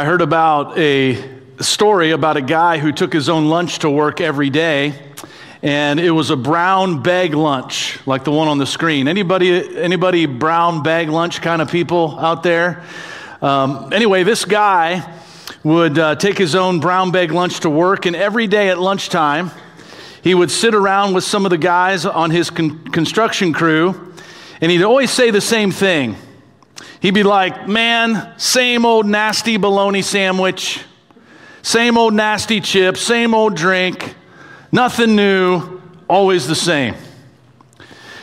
I heard about a story about a guy who took his own lunch to work every day, and it was a brown bag lunch, like the one on the screen. Anybody, anybody brown bag lunch kind of people out there? Um, anyway, this guy would uh, take his own brown bag lunch to work, and every day at lunchtime, he would sit around with some of the guys on his con- construction crew, and he'd always say the same thing. He'd be like, Man, same old nasty bologna sandwich, same old nasty chip, same old drink, nothing new, always the same.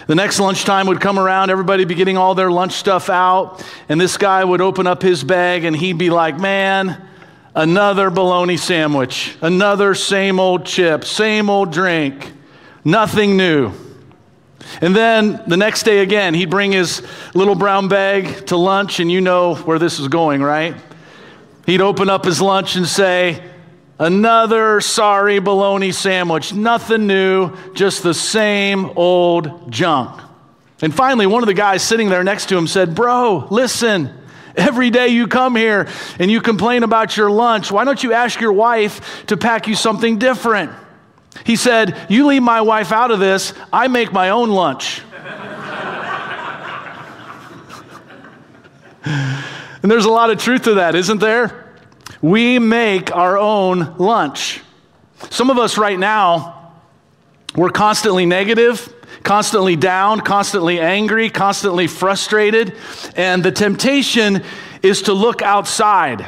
The next lunchtime would come around, everybody be getting all their lunch stuff out, and this guy would open up his bag and he'd be like, Man, another bologna sandwich, another same old chip, same old drink, nothing new. And then the next day again, he'd bring his little brown bag to lunch, and you know where this is going, right? He'd open up his lunch and say, Another sorry bologna sandwich, nothing new, just the same old junk. And finally, one of the guys sitting there next to him said, Bro, listen, every day you come here and you complain about your lunch, why don't you ask your wife to pack you something different? He said, You leave my wife out of this, I make my own lunch. and there's a lot of truth to that, isn't there? We make our own lunch. Some of us right now, we're constantly negative, constantly down, constantly angry, constantly frustrated, and the temptation is to look outside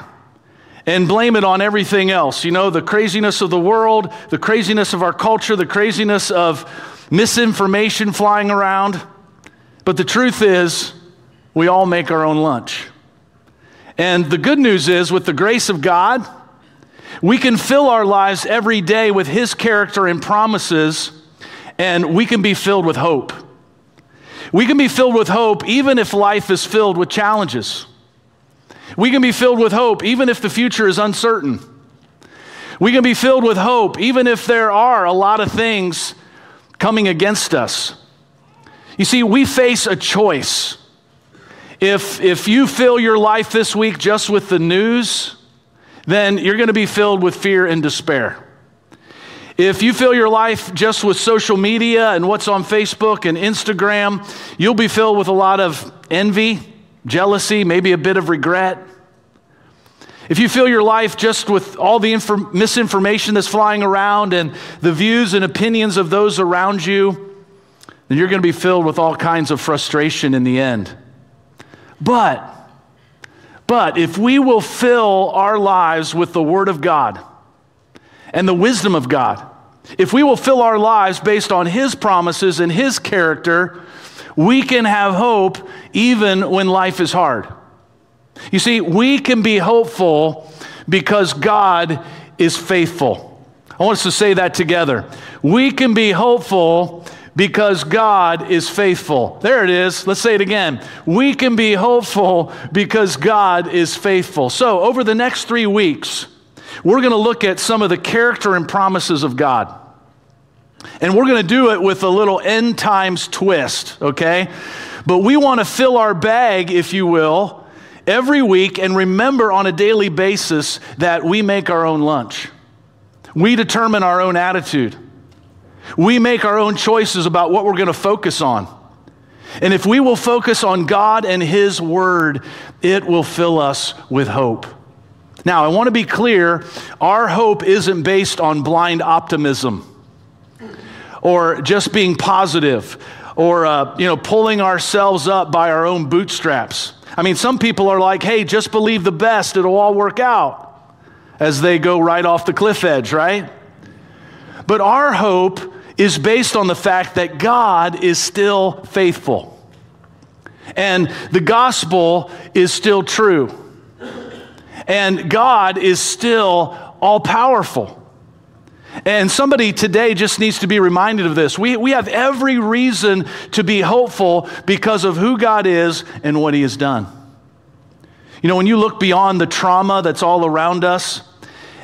and blame it on everything else. You know, the craziness of the world, the craziness of our culture, the craziness of misinformation flying around. But the truth is, we all make our own lunch. And the good news is, with the grace of God, we can fill our lives every day with His character and promises, and we can be filled with hope. We can be filled with hope even if life is filled with challenges. We can be filled with hope even if the future is uncertain. We can be filled with hope even if there are a lot of things coming against us. You see, we face a choice. If, if you fill your life this week just with the news, then you're going to be filled with fear and despair. If you fill your life just with social media and what's on Facebook and Instagram, you'll be filled with a lot of envy, jealousy, maybe a bit of regret. If you fill your life just with all the inf- misinformation that's flying around and the views and opinions of those around you, then you're going to be filled with all kinds of frustration in the end. But, but if we will fill our lives with the Word of God and the wisdom of God, if we will fill our lives based on His promises and His character, we can have hope even when life is hard. You see, we can be hopeful because God is faithful. I want us to say that together. We can be hopeful because God is faithful. There it is. Let's say it again. We can be hopeful because God is faithful. So, over the next three weeks, we're going to look at some of the character and promises of God. And we're going to do it with a little end times twist, okay? But we want to fill our bag, if you will, every week and remember on a daily basis that we make our own lunch. We determine our own attitude. We make our own choices about what we're going to focus on. And if we will focus on God and His Word, it will fill us with hope. Now, I want to be clear our hope isn't based on blind optimism or just being positive or uh, you know pulling ourselves up by our own bootstraps. I mean some people are like hey just believe the best it'll all work out as they go right off the cliff edge right? But our hope is based on the fact that god is still faithful. And the gospel is still true. And god is still all powerful and somebody today just needs to be reminded of this. We, we have every reason to be hopeful because of who God is and what He has done. You know, when you look beyond the trauma that's all around us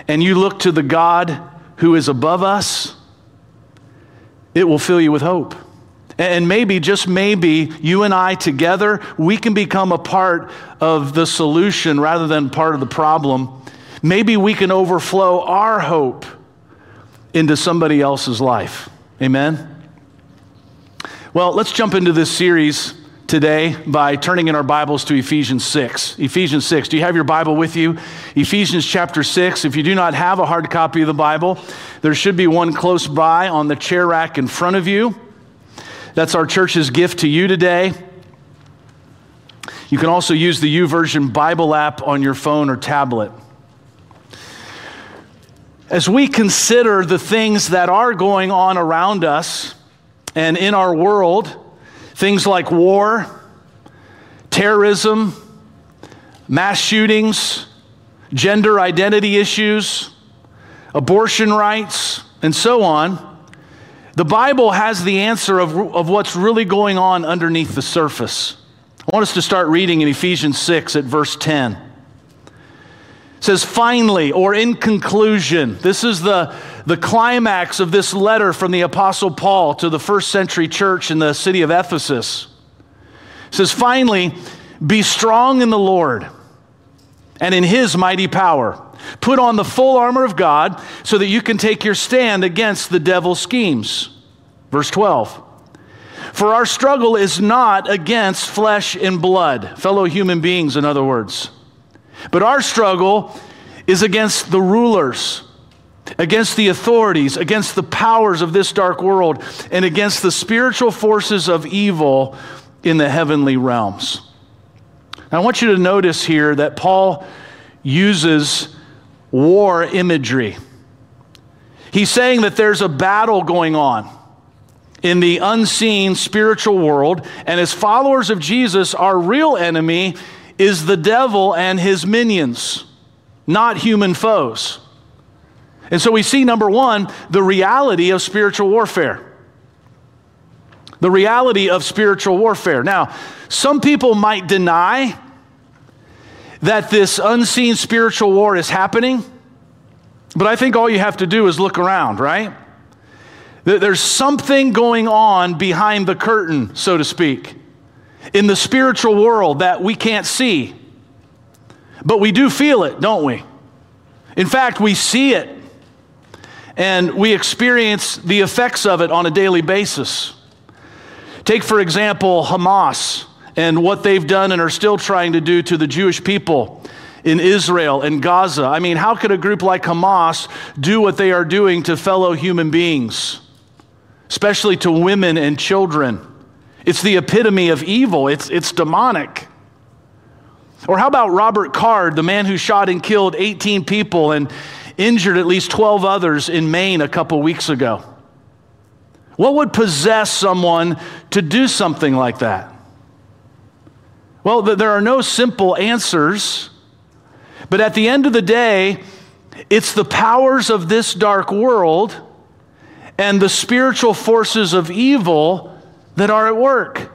and you look to the God who is above us, it will fill you with hope. And maybe, just maybe, you and I together, we can become a part of the solution rather than part of the problem. Maybe we can overflow our hope into somebody else's life. Amen? Well, let's jump into this series today by turning in our Bibles to Ephesians 6. Ephesians 6. Do you have your Bible with you? Ephesians chapter 6. If you do not have a hard copy of the Bible, there should be one close by on the chair rack in front of you. That's our church's gift to you today. You can also use the YouVersion Bible app on your phone or tablet. As we consider the things that are going on around us and in our world, things like war, terrorism, mass shootings, gender identity issues, abortion rights, and so on, the Bible has the answer of, of what's really going on underneath the surface. I want us to start reading in Ephesians 6 at verse 10. Says, finally, or in conclusion, this is the, the climax of this letter from the Apostle Paul to the first century church in the city of Ephesus. It says, finally, be strong in the Lord and in his mighty power. Put on the full armor of God so that you can take your stand against the devil's schemes. Verse 12. For our struggle is not against flesh and blood, fellow human beings, in other words, but our struggle is against the rulers, against the authorities, against the powers of this dark world, and against the spiritual forces of evil in the heavenly realms. Now, I want you to notice here that Paul uses war imagery. He's saying that there's a battle going on in the unseen spiritual world, and as followers of Jesus, our real enemy is the devil and his minions, not human foes. And so we see, number one, the reality of spiritual warfare. The reality of spiritual warfare. Now, some people might deny that this unseen spiritual war is happening, but I think all you have to do is look around, right? There's something going on behind the curtain, so to speak, in the spiritual world that we can't see. But we do feel it, don't we? In fact, we see it and we experience the effects of it on a daily basis. Take, for example, Hamas and what they've done and are still trying to do to the Jewish people in Israel and Gaza. I mean, how could a group like Hamas do what they are doing to fellow human beings, especially to women and children? It's the epitome of evil, it's, it's demonic. Or how about Robert Card, the man who shot and killed 18 people and injured at least 12 others in Maine a couple weeks ago? What would possess someone to do something like that? Well, there are no simple answers, but at the end of the day, it's the powers of this dark world and the spiritual forces of evil that are at work.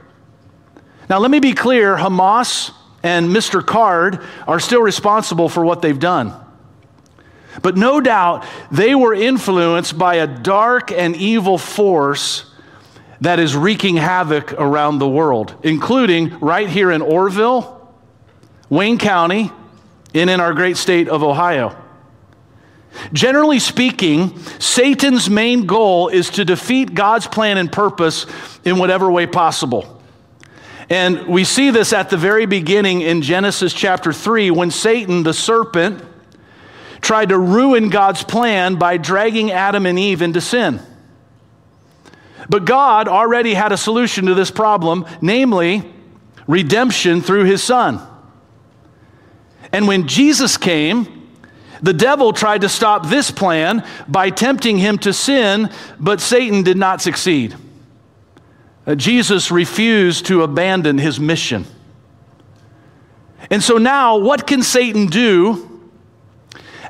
Now, let me be clear Hamas and Mr. Card are still responsible for what they've done. But no doubt they were influenced by a dark and evil force that is wreaking havoc around the world, including right here in Orrville, Wayne County, and in our great state of Ohio. Generally speaking, Satan's main goal is to defeat God's plan and purpose in whatever way possible. And we see this at the very beginning in Genesis chapter 3 when Satan, the serpent, tried to ruin God's plan by dragging Adam and Eve into sin. But God already had a solution to this problem, namely redemption through his son. And when Jesus came, the devil tried to stop this plan by tempting him to sin, but Satan did not succeed. Uh, Jesus refused to abandon his mission. And so now, what can Satan do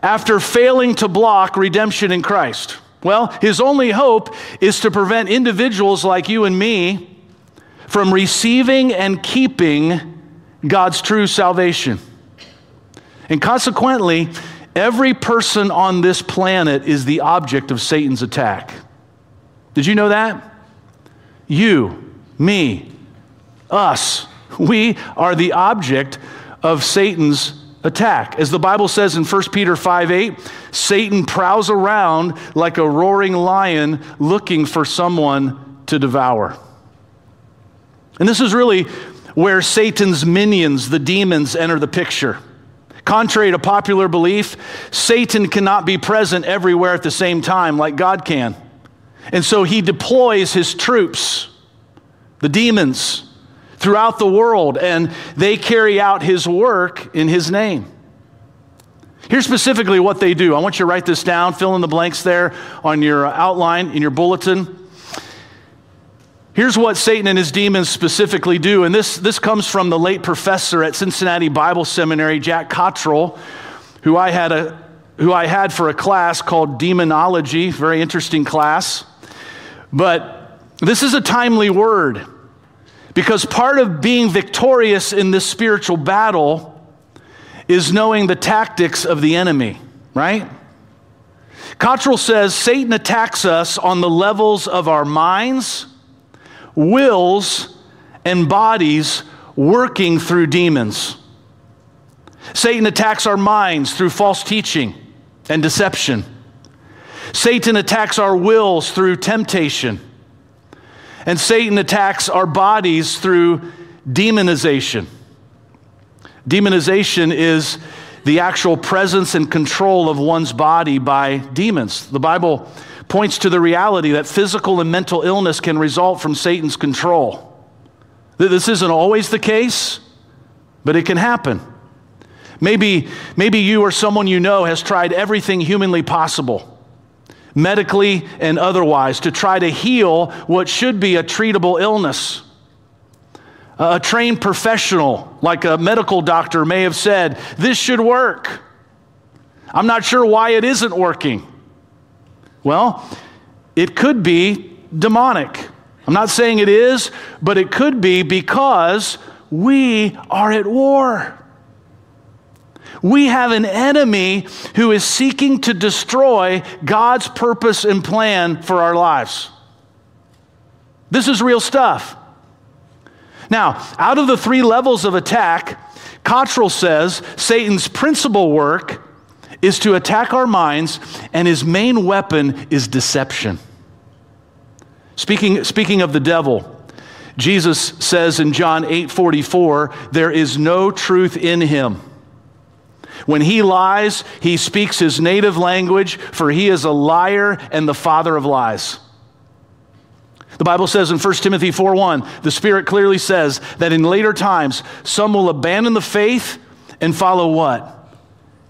after failing to block redemption in Christ? Well, his only hope is to prevent individuals like you and me from receiving and keeping God's true salvation. And consequently, every person on this planet is the object of Satan's attack. Did you know that? you, me, us. We are the object of Satan's attack. As the Bible says in 1 Peter 5 8, Satan prowls around like a roaring lion looking for someone to devour. And this is really where Satan's minions, the demons, enter the picture. Contrary to popular belief, Satan cannot be present everywhere at the same time like God can. And so he deploys his troops, the demons, throughout the world, and they carry out his work in his name. Here's specifically what they do. I want you to write this down, fill in the blanks there on your outline in your bulletin. Here's what Satan and his demons specifically do, and this, this comes from the late professor at Cincinnati Bible Seminary, Jack Cottrell, who I had, a, who I had for a class called Demonology, very interesting class. But this is a timely word because part of being victorious in this spiritual battle is knowing the tactics of the enemy, right? Cottrell says Satan attacks us on the levels of our minds, wills, and bodies working through demons. Satan attacks our minds through false teaching and deception. Satan attacks our wills through temptation. And Satan attacks our bodies through demonization. Demonization is the actual presence and control of one's body by demons. The Bible points to the reality that physical and mental illness can result from Satan's control. This isn't always the case, but it can happen. Maybe, maybe you or someone you know has tried everything humanly possible medically and otherwise, to try to heal what should be a treatable illness. A trained professional, like a medical doctor, may have said, This should work. I'm not sure why it isn't working. Well, it could be demonic. I'm not saying it is, but it could be because we are at war. We have an enemy who is seeking to destroy God's purpose and plan for our lives. This is real stuff. Now, out of the three levels of attack, Cottrell says Satan's principal work is to attack our minds, and his main weapon is deception. Speaking, speaking of the devil, Jesus says in John 8 44, there is no truth in him. When he lies, he speaks his native language, for he is a liar and the father of lies. The Bible says in 1 Timothy 4 1, the Spirit clearly says that in later times some will abandon the faith and follow what?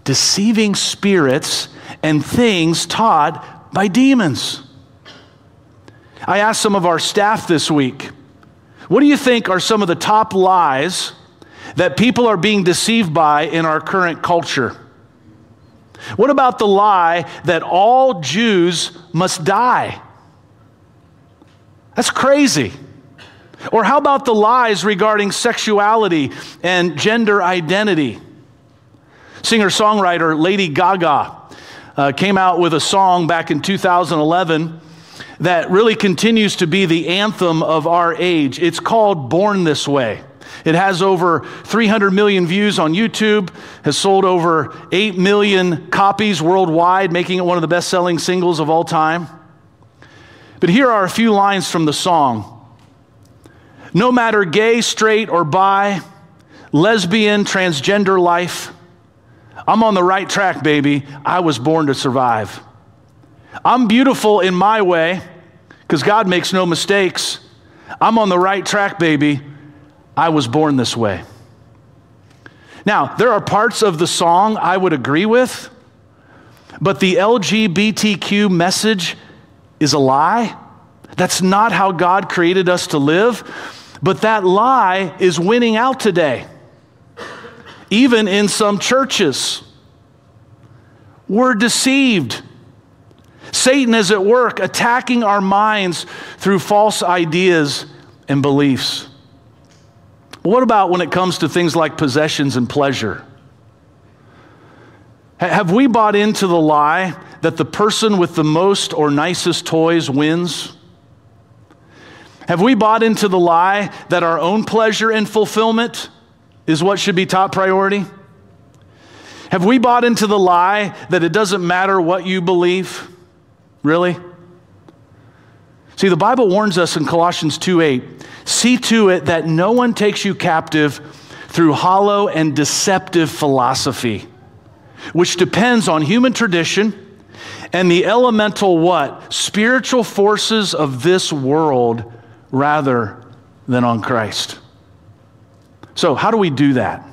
Deceiving spirits and things taught by demons. I asked some of our staff this week, what do you think are some of the top lies that people are being deceived by in our current culture? What about the lie that all Jews must die? That's crazy. Or how about the lies regarding sexuality and gender identity? Singer songwriter Lady Gaga uh, came out with a song back in 2011 that really continues to be the anthem of our age. It's called Born This Way. It has over 300 million views on YouTube, has sold over 8 million copies worldwide, making it one of the best selling singles of all time. But here are a few lines from the song No matter gay, straight, or bi, lesbian, transgender life, I'm on the right track, baby. I was born to survive. I'm beautiful in my way because God makes no mistakes. I'm on the right track, baby. I was born this way. Now, there are parts of the song I would agree with, but the LGBTQ message is a lie. That's not how God created us to live. But that lie is winning out today, even in some churches. We're deceived. Satan is at work attacking our minds through false ideas and beliefs. What about when it comes to things like possessions and pleasure? Have we bought into the lie that the person with the most or nicest toys wins? Have we bought into the lie that our own pleasure and fulfillment is what should be top priority? Have we bought into the lie that it doesn't matter what you believe? Really? See, the Bible warns us in Colossians 2 8 see to it that no one takes you captive through hollow and deceptive philosophy, which depends on human tradition and the elemental what? Spiritual forces of this world rather than on Christ. So, how do we do that?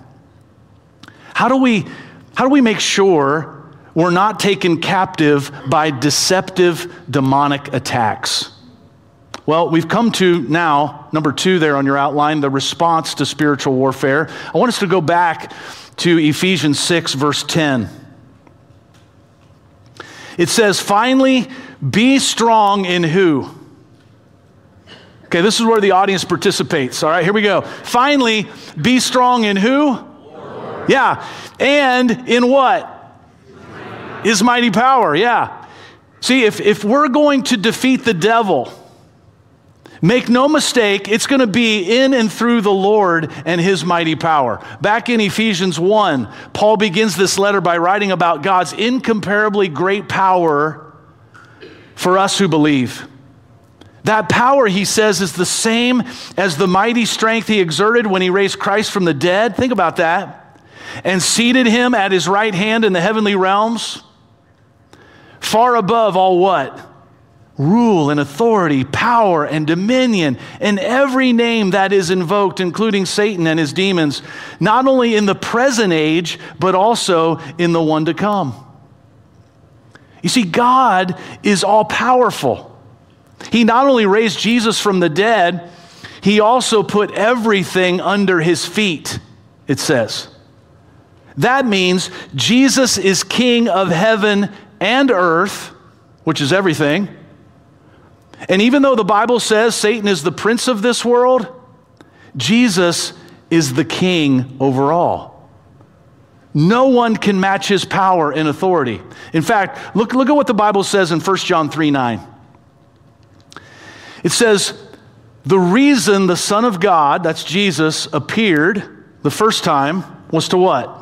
How do we, how do we make sure we're not taken captive by deceptive demonic attacks? Well, we've come to now, number two there on your outline, the response to spiritual warfare. I want us to go back to Ephesians 6, verse 10. It says, finally, be strong in who? Okay, this is where the audience participates. All right, here we go. Finally, be strong in who? Lord. Yeah. And in what? His mighty power. Yeah. See, if, if we're going to defeat the devil, Make no mistake, it's going to be in and through the Lord and his mighty power. Back in Ephesians 1, Paul begins this letter by writing about God's incomparably great power for us who believe. That power, he says, is the same as the mighty strength he exerted when he raised Christ from the dead. Think about that. And seated him at his right hand in the heavenly realms, far above all what? rule and authority, power and dominion, and every name that is invoked, including Satan and his demons, not only in the present age, but also in the one to come. You see, God is all powerful. He not only raised Jesus from the dead, he also put everything under his feet, it says. That means Jesus is king of heaven and earth, which is everything. And even though the Bible says Satan is the prince of this world, Jesus is the king over all. No one can match his power and authority. In fact, look, look at what the Bible says in 1 John 3 9. It says, The reason the Son of God, that's Jesus, appeared the first time was to what?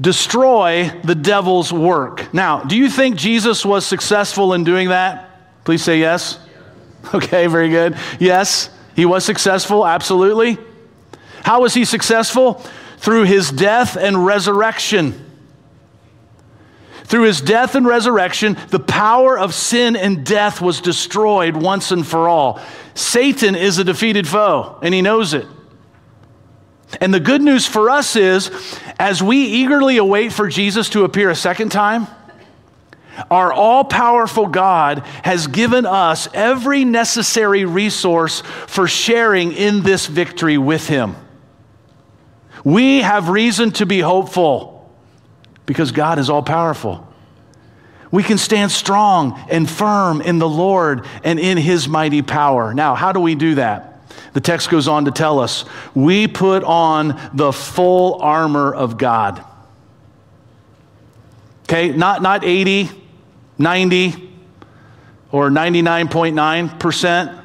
Destroy the devil's work. Now, do you think Jesus was successful in doing that? Please say yes. Okay, very good. Yes, he was successful, absolutely. How was he successful? Through his death and resurrection. Through his death and resurrection, the power of sin and death was destroyed once and for all. Satan is a defeated foe, and he knows it. And the good news for us is, as we eagerly await for Jesus to appear a second time, our all powerful God has given us every necessary resource for sharing in this victory with Him. We have reason to be hopeful because God is all powerful. We can stand strong and firm in the Lord and in His mighty power. Now, how do we do that? The text goes on to tell us we put on the full armor of God. Okay, not, not 80, 90 or 99.9%,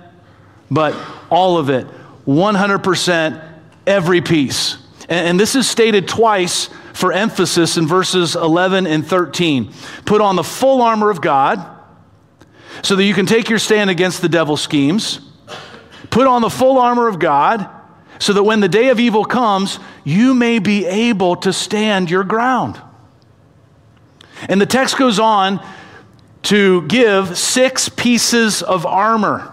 but all of it, 100%, every piece. And, and this is stated twice for emphasis in verses 11 and 13. Put on the full armor of God so that you can take your stand against the devil's schemes. Put on the full armor of God so that when the day of evil comes, you may be able to stand your ground. And the text goes on to give six pieces of armor,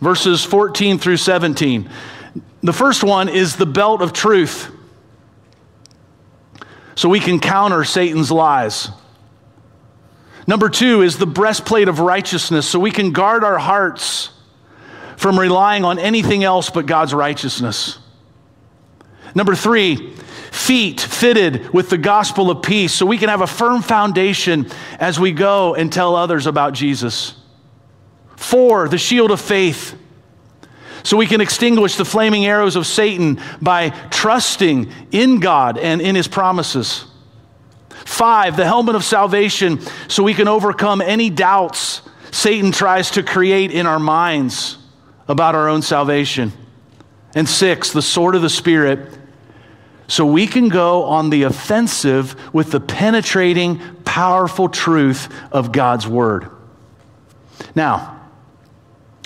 verses 14 through 17. The first one is the belt of truth, so we can counter Satan's lies. Number two is the breastplate of righteousness, so we can guard our hearts from relying on anything else but God's righteousness. Number three, feet fitted with the gospel of peace so we can have a firm foundation as we go and tell others about Jesus. Four, the shield of faith so we can extinguish the flaming arrows of Satan by trusting in God and in his promises. Five, the helmet of salvation so we can overcome any doubts Satan tries to create in our minds about our own salvation. And six, the sword of the Spirit, so we can go on the offensive with the penetrating, powerful truth of God's Word. Now,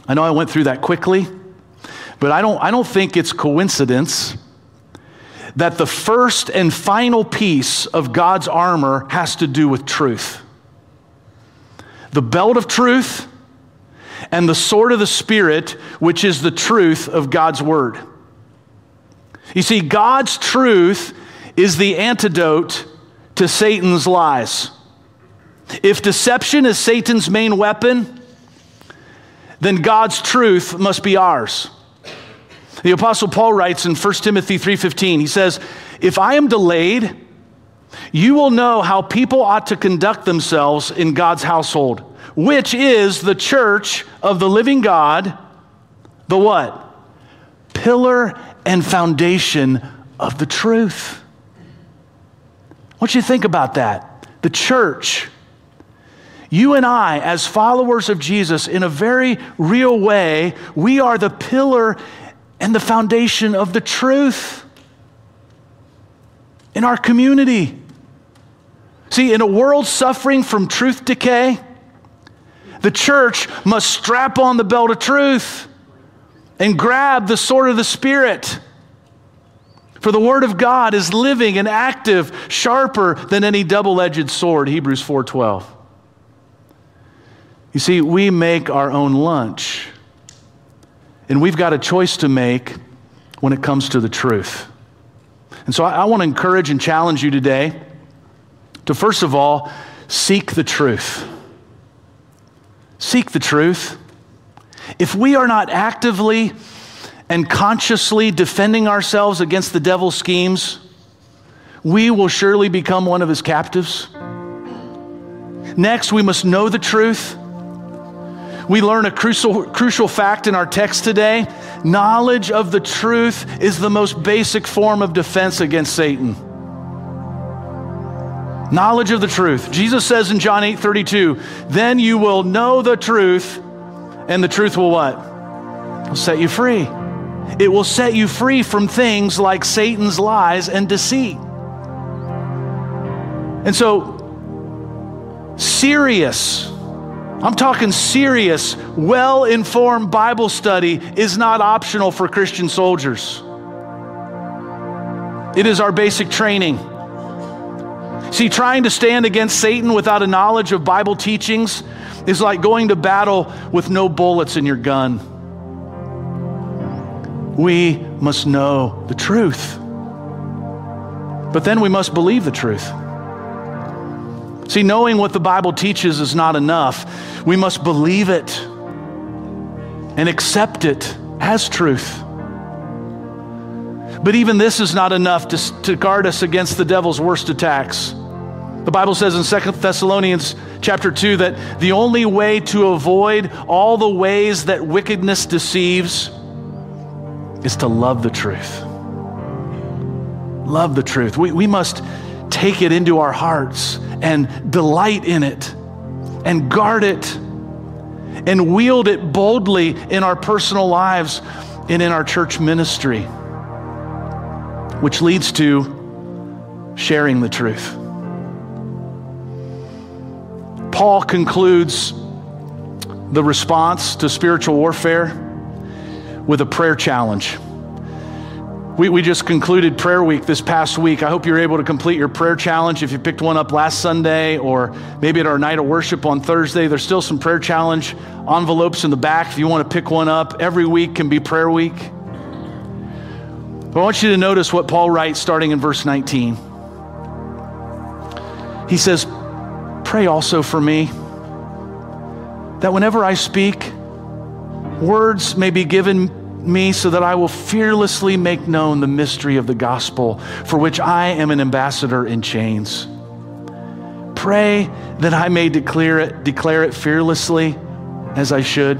I know I went through that quickly, but I don't, I don't think it's coincidence that the first and final piece of God's armor has to do with truth. The belt of truth and the sword of the Spirit, which is the truth of God's word. You see, God's truth is the antidote to Satan's lies. If deception is Satan's main weapon, then God's truth must be ours. The apostle Paul writes in 1 Timothy 3:15. He says, "If I am delayed, you will know how people ought to conduct themselves in God's household, which is the church of the living God, the what? Pillar and foundation of the truth. I want you think about that. The church. You and I, as followers of Jesus, in a very real way, we are the pillar and the foundation of the truth in our community. See, in a world suffering from truth decay, the church must strap on the belt of truth and grab the sword of the Spirit. For the word of God is living and active, sharper than any double-edged sword, Hebrews 4:12. You see, we make our own lunch. And we've got a choice to make when it comes to the truth. And so I, I want to encourage and challenge you today to first of all seek the truth. Seek the truth. If we are not actively and consciously defending ourselves against the devil's schemes, we will surely become one of his captives. Next, we must know the truth. We learn a crucial, crucial fact in our text today. Knowledge of the truth is the most basic form of defense against Satan. Knowledge of the truth. Jesus says in John 8 32, then you will know the truth, and the truth will what? Will set you free. It will set you free from things like Satan's lies and deceit. And so, serious, I'm talking serious, well informed Bible study is not optional for Christian soldiers. It is our basic training. See, trying to stand against Satan without a knowledge of Bible teachings is like going to battle with no bullets in your gun. We must know the truth. But then we must believe the truth. See, knowing what the Bible teaches is not enough. We must believe it and accept it as truth. But even this is not enough to, to guard us against the devil's worst attacks. The Bible says in 2 Thessalonians chapter 2 that the only way to avoid all the ways that wickedness deceives is to love the truth. Love the truth. We, we must take it into our hearts and delight in it and guard it and wield it boldly in our personal lives and in our church ministry, which leads to sharing the truth. Paul concludes the response to spiritual warfare with a prayer challenge. We, we just concluded prayer week this past week. I hope you're able to complete your prayer challenge. If you picked one up last Sunday or maybe at our night of worship on Thursday, there's still some prayer challenge envelopes in the back if you want to pick one up. Every week can be prayer week. But I want you to notice what Paul writes starting in verse 19. He says, Pray also for me that whenever I speak, words may be given me so that I will fearlessly make known the mystery of the gospel for which I am an ambassador in chains. Pray that I may declare it, declare it fearlessly as I should.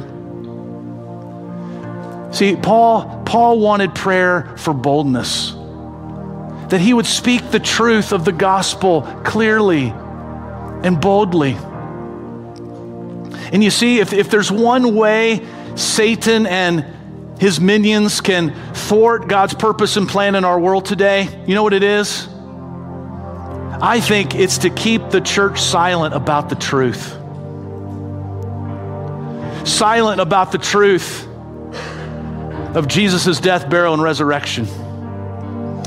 See, Paul, Paul wanted prayer for boldness, that he would speak the truth of the gospel clearly and boldly. And you see, if, if there's one way Satan and his minions can thwart God's purpose and plan in our world today, you know what it is? I think it's to keep the church silent about the truth. Silent about the truth of Jesus' death, burial, and resurrection.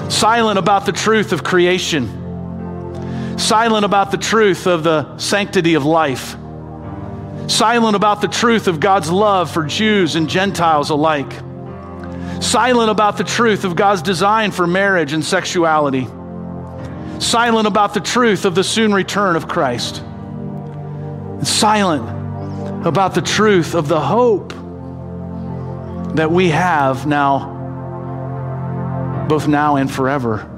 Silent about the truth of creation. Silent about the truth of the sanctity of life. Silent about the truth of God's love for Jews and Gentiles alike. Silent about the truth of God's design for marriage and sexuality. Silent about the truth of the soon return of Christ. And silent about the truth of the hope that we have now, both now and forever.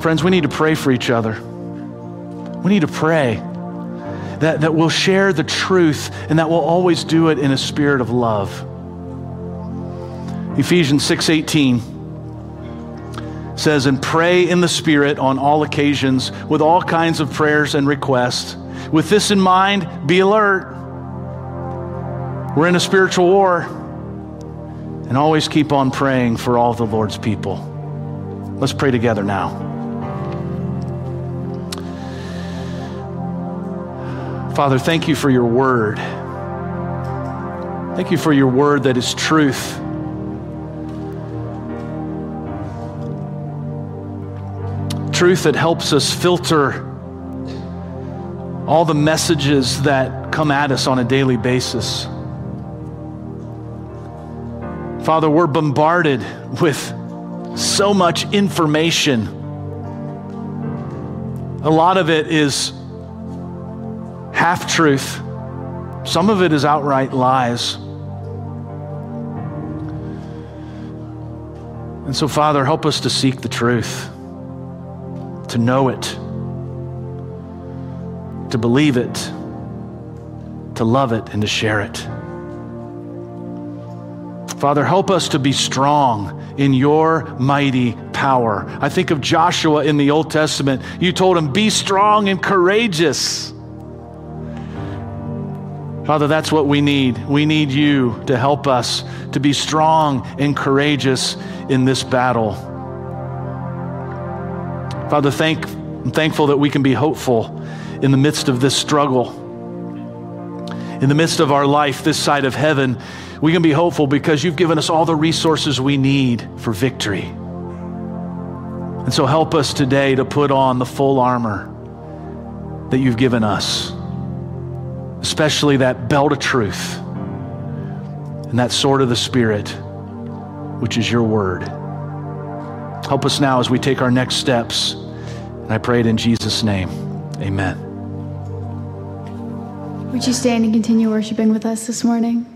Friends, we need to pray for each other. We need to pray that, that we'll share the truth and that we'll always do it in a spirit of love. Ephesians 6:18 says, "And pray in the spirit on all occasions with all kinds of prayers and requests. With this in mind, be alert. We're in a spiritual war. And always keep on praying for all the Lord's people." Let's pray together now. Father, thank you for your word. Thank you for your word that is truth. Truth that helps us filter all the messages that come at us on a daily basis. Father, we're bombarded with so much information. A lot of it is half truth, some of it is outright lies. And so, Father, help us to seek the truth, to know it, to believe it, to love it, and to share it. Father, help us to be strong in your mighty power. I think of Joshua in the Old Testament. You told him, Be strong and courageous. Father, that's what we need. We need you to help us to be strong and courageous in this battle. Father, thank, I'm thankful that we can be hopeful in the midst of this struggle. In the midst of our life this side of heaven, we can be hopeful because you've given us all the resources we need for victory. And so help us today to put on the full armor that you've given us especially that belt of truth and that sword of the Spirit, which is your word. Help us now as we take our next steps. And I pray it in Jesus' name. Amen. Would you stand and continue worshiping with us this morning?